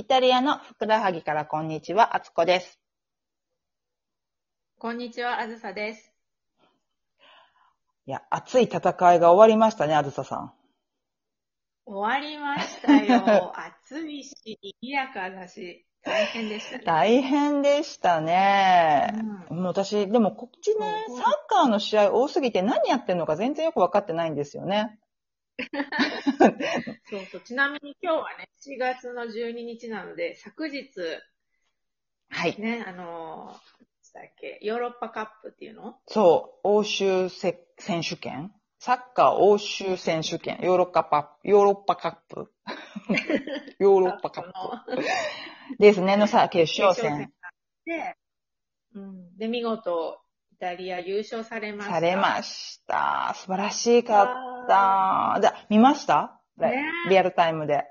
イタリアのふくらはぎからこんにちは、あつこです。こんにちは、あずさです。いや、熱い戦いが終わりましたね、あずささん。終わりましたよ。暑いし、賑やかだし、大変でしたね。大変でしたね。うもう私、でもこっちね、サッカーの試合多すぎて何やってんのか全然よくわかってないんですよね。そうそう。ちなみに今日はね、4月の12日なので、昨日、はい。ね、あのー、だっけ、ヨーロッパカップっていうの？そう、欧州せ選手権？サッカー欧州選手権ヨーロッパパヨーロッパカップ ヨーロッパカップのですね、のさ、決勝戦。で、うん。で、見事、イタリア優勝されました。されました。素晴らしかった。で、見ました、ねリアルタイムで。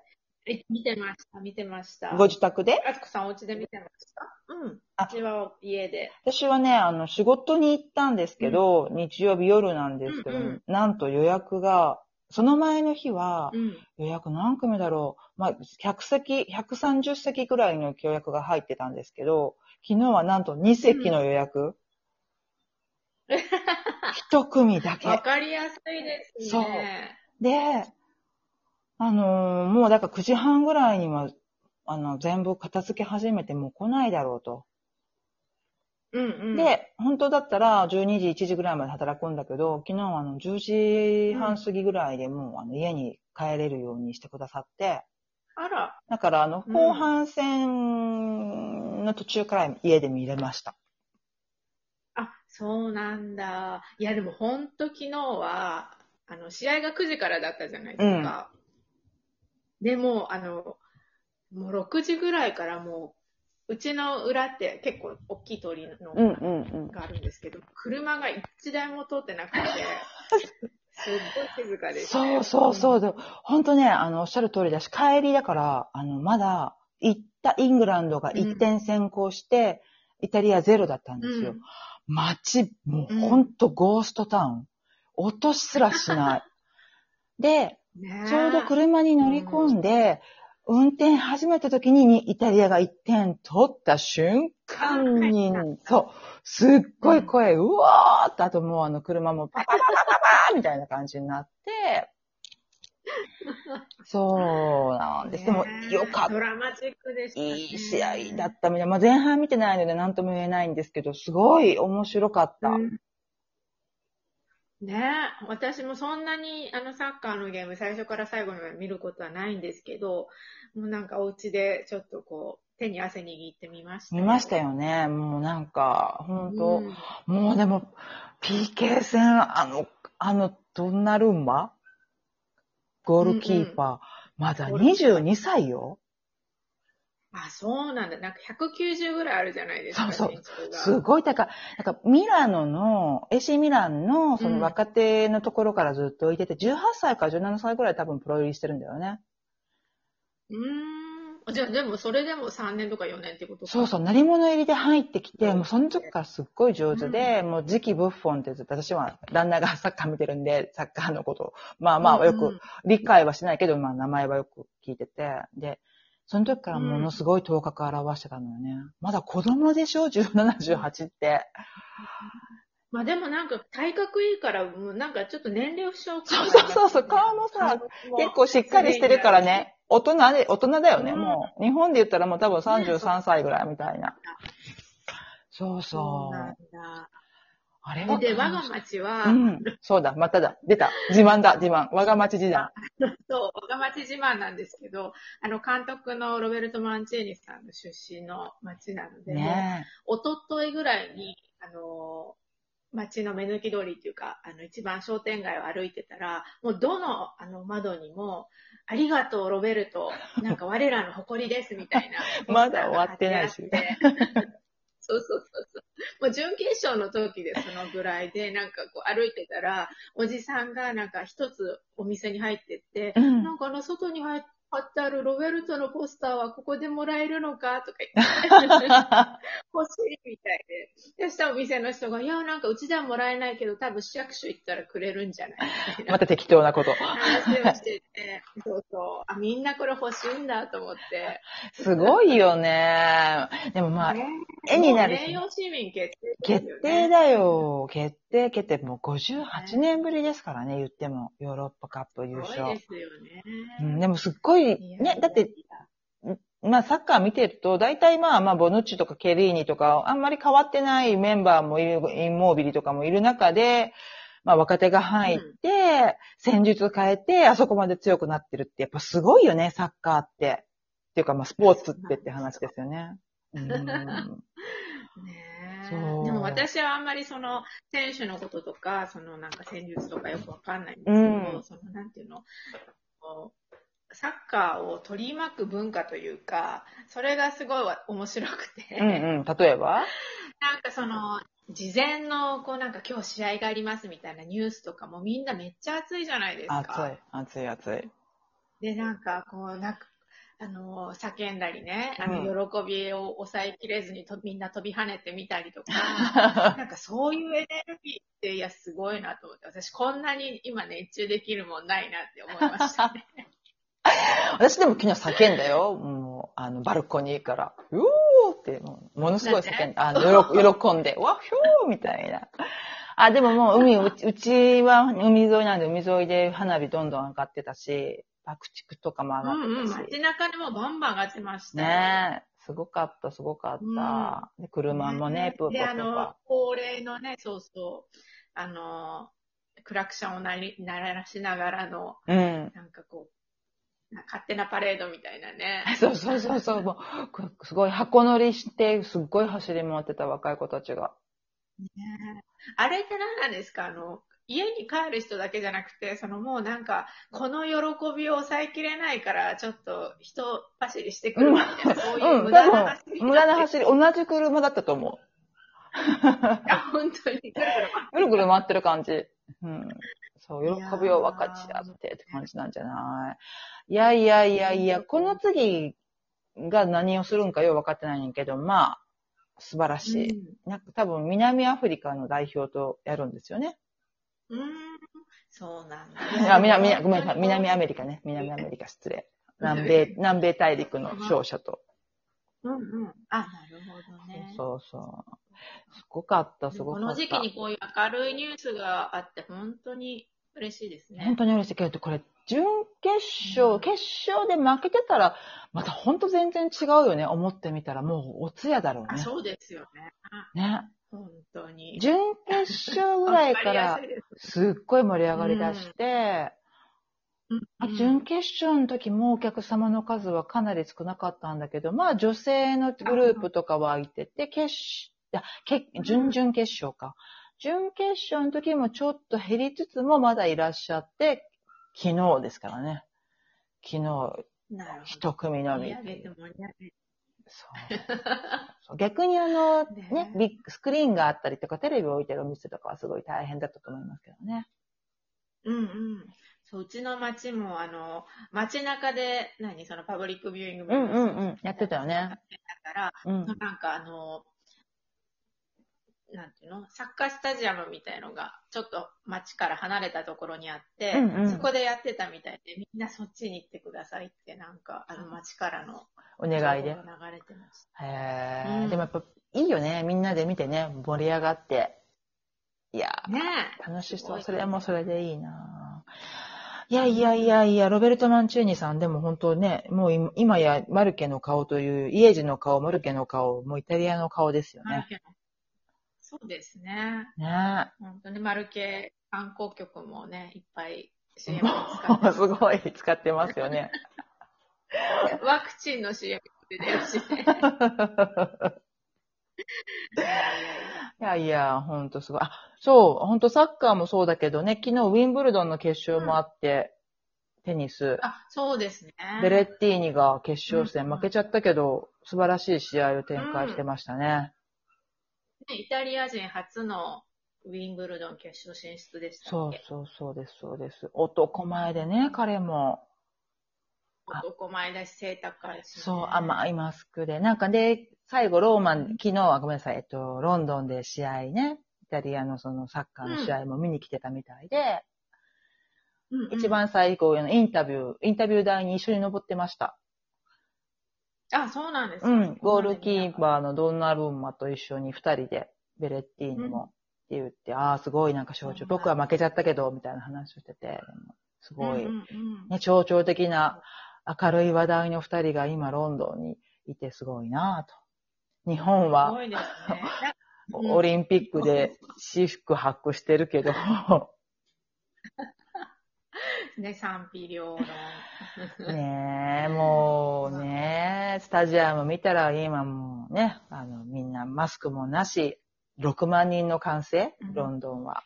え見てました、見てました。ご自宅で？あつこさんお家で見てました？うん。あうちは家で。私はね、あの、仕事に行ったんですけど、日曜日夜なんですけど、うんうんなんと予約が、その前の日はうん。予約何組だろう？まあ、100席、130席くらいの予約が入ってたんですけど、昨日はなんと2席の予約。一組だわけ。かりやすいですね。で、あのーもうだから9時半ぐらいには、あの、全部片付け始めてもう来ないだろうと。うんうん。、で、本当だったら12時、1時ぐらいまで働くんだけど、昨日はあの10時半過ぎぐらいでもうあの家に帰れるようにしてくださって、あら、だからあのうん後半戦の途中から家で見れました。あ、そうなんだ。いや、でも本当昨日は、あの、試合が9時からだったじゃないですか。でも、あの、もう6時ぐらいからもう、うちの裏って結構大きい通りの、うんうんうん。があるんですけど、車が一台も通ってなくて、すっごい静かでした、そうそうそう本当ね、あの、おっしゃる通りだし、帰りだから、あの、まだ、行ったイングランドが1点先行して、イタリアゼロだったんですよ。うん街、もううんほんとゴーストタウン。音すらしない。で、ねちょうど車に乗り込んで、運転始めた時ににイタリアが1点取った瞬間にあ、そう、すっごい声、うわーって、あともうあの車もパパパパパパーみたいな感じになって、そうなんです。でも、ねよかっドラマチックでした、ね。いい試合だったみたいな。まあ、前半見てないので何とも言えないんですけど、すごい面白かった。うんねえ、私もそんなにあのサッカーのゲーム最初から最後まで見ることはないんですけど、もうなんかお家でちょっとこう、手に汗握ってみました。見ましたよね。もうなんか、本当、うんもうでも、PK 戦、あの、あの、ドンナルンマゴールキーパー、まだ22歳よ。あ、そうなんだ。なんか190ぐらいあるじゃないですか、そうそうすごい高い。なんか、ミラノの、AC ミランの、そうんの若手のところからずっといてて、18歳か17歳ぐらい多分プロ入りしてるんだよね。うーん。じゃあでもそれでも3年とか4年ってことかそうそう、鳴り物入りで入ってきて、もうその時からすっごい上手で、もう次期ブッフォンってずっと私は旦那がサッカー見てるんで、サッカーのことを、まあまあよくうんうん理解はしないけど、まあ名前はよく聞いてて、で、その時からものすごい頭角を表してたのよね。まだ子供でしょ ?17、18って。まあでもなんか体格いいから、もうなんかちょっと年齢不詳そうそうそうそう顔もさ結構しっかりしてるからね。大人で、大人だよね、うんもう。日本で言ったらもう多分33歳ぐらいみたいな。そうそそうう。なんだ。あれはで、我が町は、うん。そうだ、まただ。出た。自慢だ、自慢。我が町自慢。そう、我が町自慢なんですけど、あの、監督のロベルト・マンチェーニさんの出身の町なので、ねおとといぐらいに、あの、町の目抜き通りっていうか、あの、一番商店街を歩いてたら、もうどの、あの、窓にも、ありがとう、ロベルト。なんか我らの誇りです、みたいな まだ終わってないし そうそうそうそう。もう準決勝の時でそのぐらいで、なんかこう歩いてたら、おじさんがなんか一つお店に入ってって、うんなんかあの外に入っ貼ってあるロベルトのポスターはここでもらえるのかとか言って、欲しいみたいで。で、そしたらお店の人が、いや、なんかうちではもらえないけど、多分市役所行ったらくれるんじゃない？また適当なこと。話をしてて、そうそう。あ、みんなこれ欲しいんだと思って。すごいよね。でもまあ、ね絵になる名誉市民決定です決定だよ。決定、決定。もう58年ぶりですからね、言っても。ヨーロッパカップ優勝すごいで。すよね。うん、でもすっごい、いやね、だって、、まあサッカー見てると、大体まあまあボヌッチとかケリーニとか、あんまり変わってないメンバーもいる、インモービリとかもいる中で、まあ若手が入って、戦術変えて、あそこまで強くなってるって、やっぱすごいよね、サッカーって。っていうかまあスポーツってって話ですよね。うん。ねでも私はあんまりその選手のこととか、そのなんか戦術とかよくわかんないんですけど、うんそのなんていうの、サッカーを取り巻く文化というか、それがすごい面白くて、うんうん。例えば？なんかその、事前の、こうなんか今日試合がありますみたいなニュースとかもみんなめっちゃ熱いじゃないですか。熱い、熱い、熱い。で、なんか、こう、なんか、あの、叫んだりね、あうんの、喜びを抑えきれずにとみんな飛び跳ねてみたりとか、なんかそういうエネルギーって、いや、すごいなと思って、私こんなに今熱中できるもんないなって思いましたね。私でも昨日叫んだよ。もう、あの、バルコニーから、うおーって、もうものすごい叫んだ。あの、喜んで、わっひょーみたいな。あ、でももう海、うちは海沿いなんで海沿いで花火どんどん上がってたし、爆竹とかも上うんうん、がってたし。街中でもバンバン上がってましたよ。ねえ、すごかった、すごかった。で車もね、プーポで、あのーとか。、恒例のね、そうそう、あの、クラクションを鳴り鳴らしながらの、うん。なんかこう、な勝手なパレードみたいなね。そうそうそうそう、もう、こすごい箱乗りして、すっごい走り回ってた若い子たちが。ねあれって何なんですか？あの、家に帰る人だけじゃなくて、そのもうなんか、この喜びを抑えきれないから、ちょっと人走りしてくるみたいな、そう無駄多な走り。分、無駄な走り、同じ車だったと思う。あ、本当に。ぐるぐる回ってる感じ。うん。そう、喜びを分かち合ってって感じなんじゃない？いやいやいやいや、この次が何をするんかよう分かってないんやけど、まあ、素晴らしい。なんか多分南アフリカの代表とやるんですよね。うん。うんそうなんだ。あ、南、ごめんなさい、南アメリカね。南アメリカ失礼。南米、南米大陸の勝者と。うんうん。あ、なるほどね。そうそう。すごかった、すごかった。この時期にこういう明るいニュースがあって、本当に嬉しいですね。本当に嬉しいけど、これ、準決勝、うん決勝で負けてたら、また本当全然違うよね。思ってみたら、もうおつやだろうあ、ね。そうですよね。ね。本当に。準決勝ぐらいかわらすっごい盛り上がりだして、うんあ準決勝の時もお客様の数はかなり少なかったんだけど、まあ女性のグループとかはいてて、決やけ準々決勝か。準決勝の時もちょっと減りつつもまだいらっしゃって、昨日ですからね。昨日。一組のみ。そう逆にあの、ねね、ビッグスクリーンがあったりとか、テレビを置いてるお店とかはすごい大変だったと思いますけどね。うんうん。そう、うちの町も、あの、街中で、何、そのパブリックビューイングうんうんうんやってたよね。だから、うん。なんかあの、なんていうの？サッカースタジアムみたいのが、ちょっと街から離れたところにあって、うんうんそこでやってたみたいで、みんなそっちに行ってくださいって、なんか、あの街からのお願いで流れてましへえ、うんでもやっぱいいよね。みんなで見てね、盛り上がって。いやた。ねー、楽しそう。それはもうそれでいいないやいやいやいや、ロベルト・マンチューニさんでも本当ね、もう今今やマルケの顔という、イエージの顔、マルケの顔、もうイタリアの顔ですよえ。ね。そうですね。ね本当にマルケ観光局もね、いっぱい CM に使ってすすごい使ってますよね。ワクチンの CM 出てるしね。いやいやほんとすごい。あ、そう、ほんとサッカーもそうだけどね、昨日ウィンブルドンの決勝もあって、テニス、あ、そうですね。ベレッティーニが決勝戦うん負けちゃったけど、素晴らしい試合を展開してましたね。ねイタリア人初のウィンブルドン決勝進出でしたそうそうそうです、そうです。男前でね、彼も。男前だし、背高いし、ね。そう、甘いマスクで。なんかで、最後ローマン、昨日はごめんなさい、えっと、ロンドンで試合ね、イタリアのそのサッカーの試合も見に来てたみたいで、うんうん一。番最後のインタビュー、インタビュー台に一緒に登ってました。あ、そうなんですかうん、ゴールキーパーのドンナルンマと一緒に二人で、ベレッティーニも、って言って、ああ、すごいなんか象徴。僕は負けちゃったけど、みたいな話をしてて、すごい、うんうんうんね、象徴的な明るい話題の二人が今ロンドンにいてすごいなぁと。日本すはね。う んオリンピックで私服白してるけど、ね、賛否両論。ねえ、もうね、スタジアム見たら今もうね、あの、みんなマスクもなし、6万人の歓声うん、ロンドンは。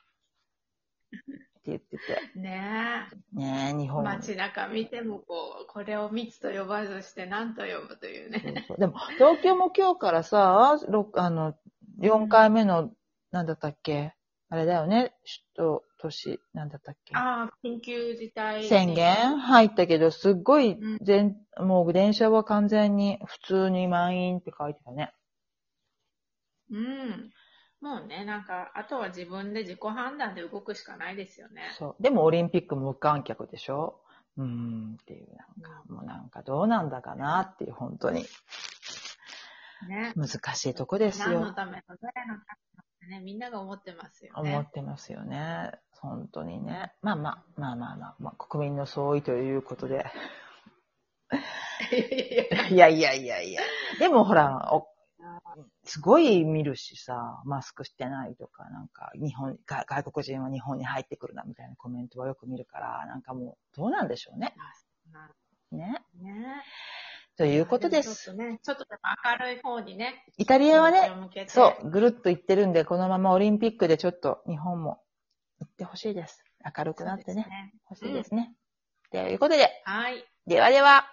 って言ってて。ねねえ、日え。本。街中見てもこう、これを密と呼ばずして何と呼ぶというそうね。そうでも、東京も今日からさ、ろあの、4回目の、なんだったっけ？あれだよね、首都、都市、なんだったっけ？ああ、緊急事態宣言入ったけど、すっごいうん、全、もう電車は完全に普通に満員って書いてたね。うん。もうね、なんか、あとは自分で自己判断で動くしかないですよね。そう。でもオリンピック無観客でしょ？うーんっていう、なんか、もうなんかどうなんだかなっていう、本当にね。難しいとこです何のよ。ための、誰のたね、みんなが思ってますよ思ねっ。てますよね。本当にね。まあまあ、まあまあまあ、まあ、国民の総意ということで。いやいやいやいや。でもほら、おすごい見るしさ、マスクしてないとか、なんか、日本、が外国人は日本に入ってくるな、みたいなコメントはよく見るから、なんかもう、どうなんでしょうね。ね。ね。ということです。ちょっとね、ちょっとでも明るい方にね。イタリアはね、そう、ぐるっと行ってるんで、このままオリンピックでちょっと日本も行ってほしいです。明るくなってね、ね欲しいですね。ということで、はい。ではでは。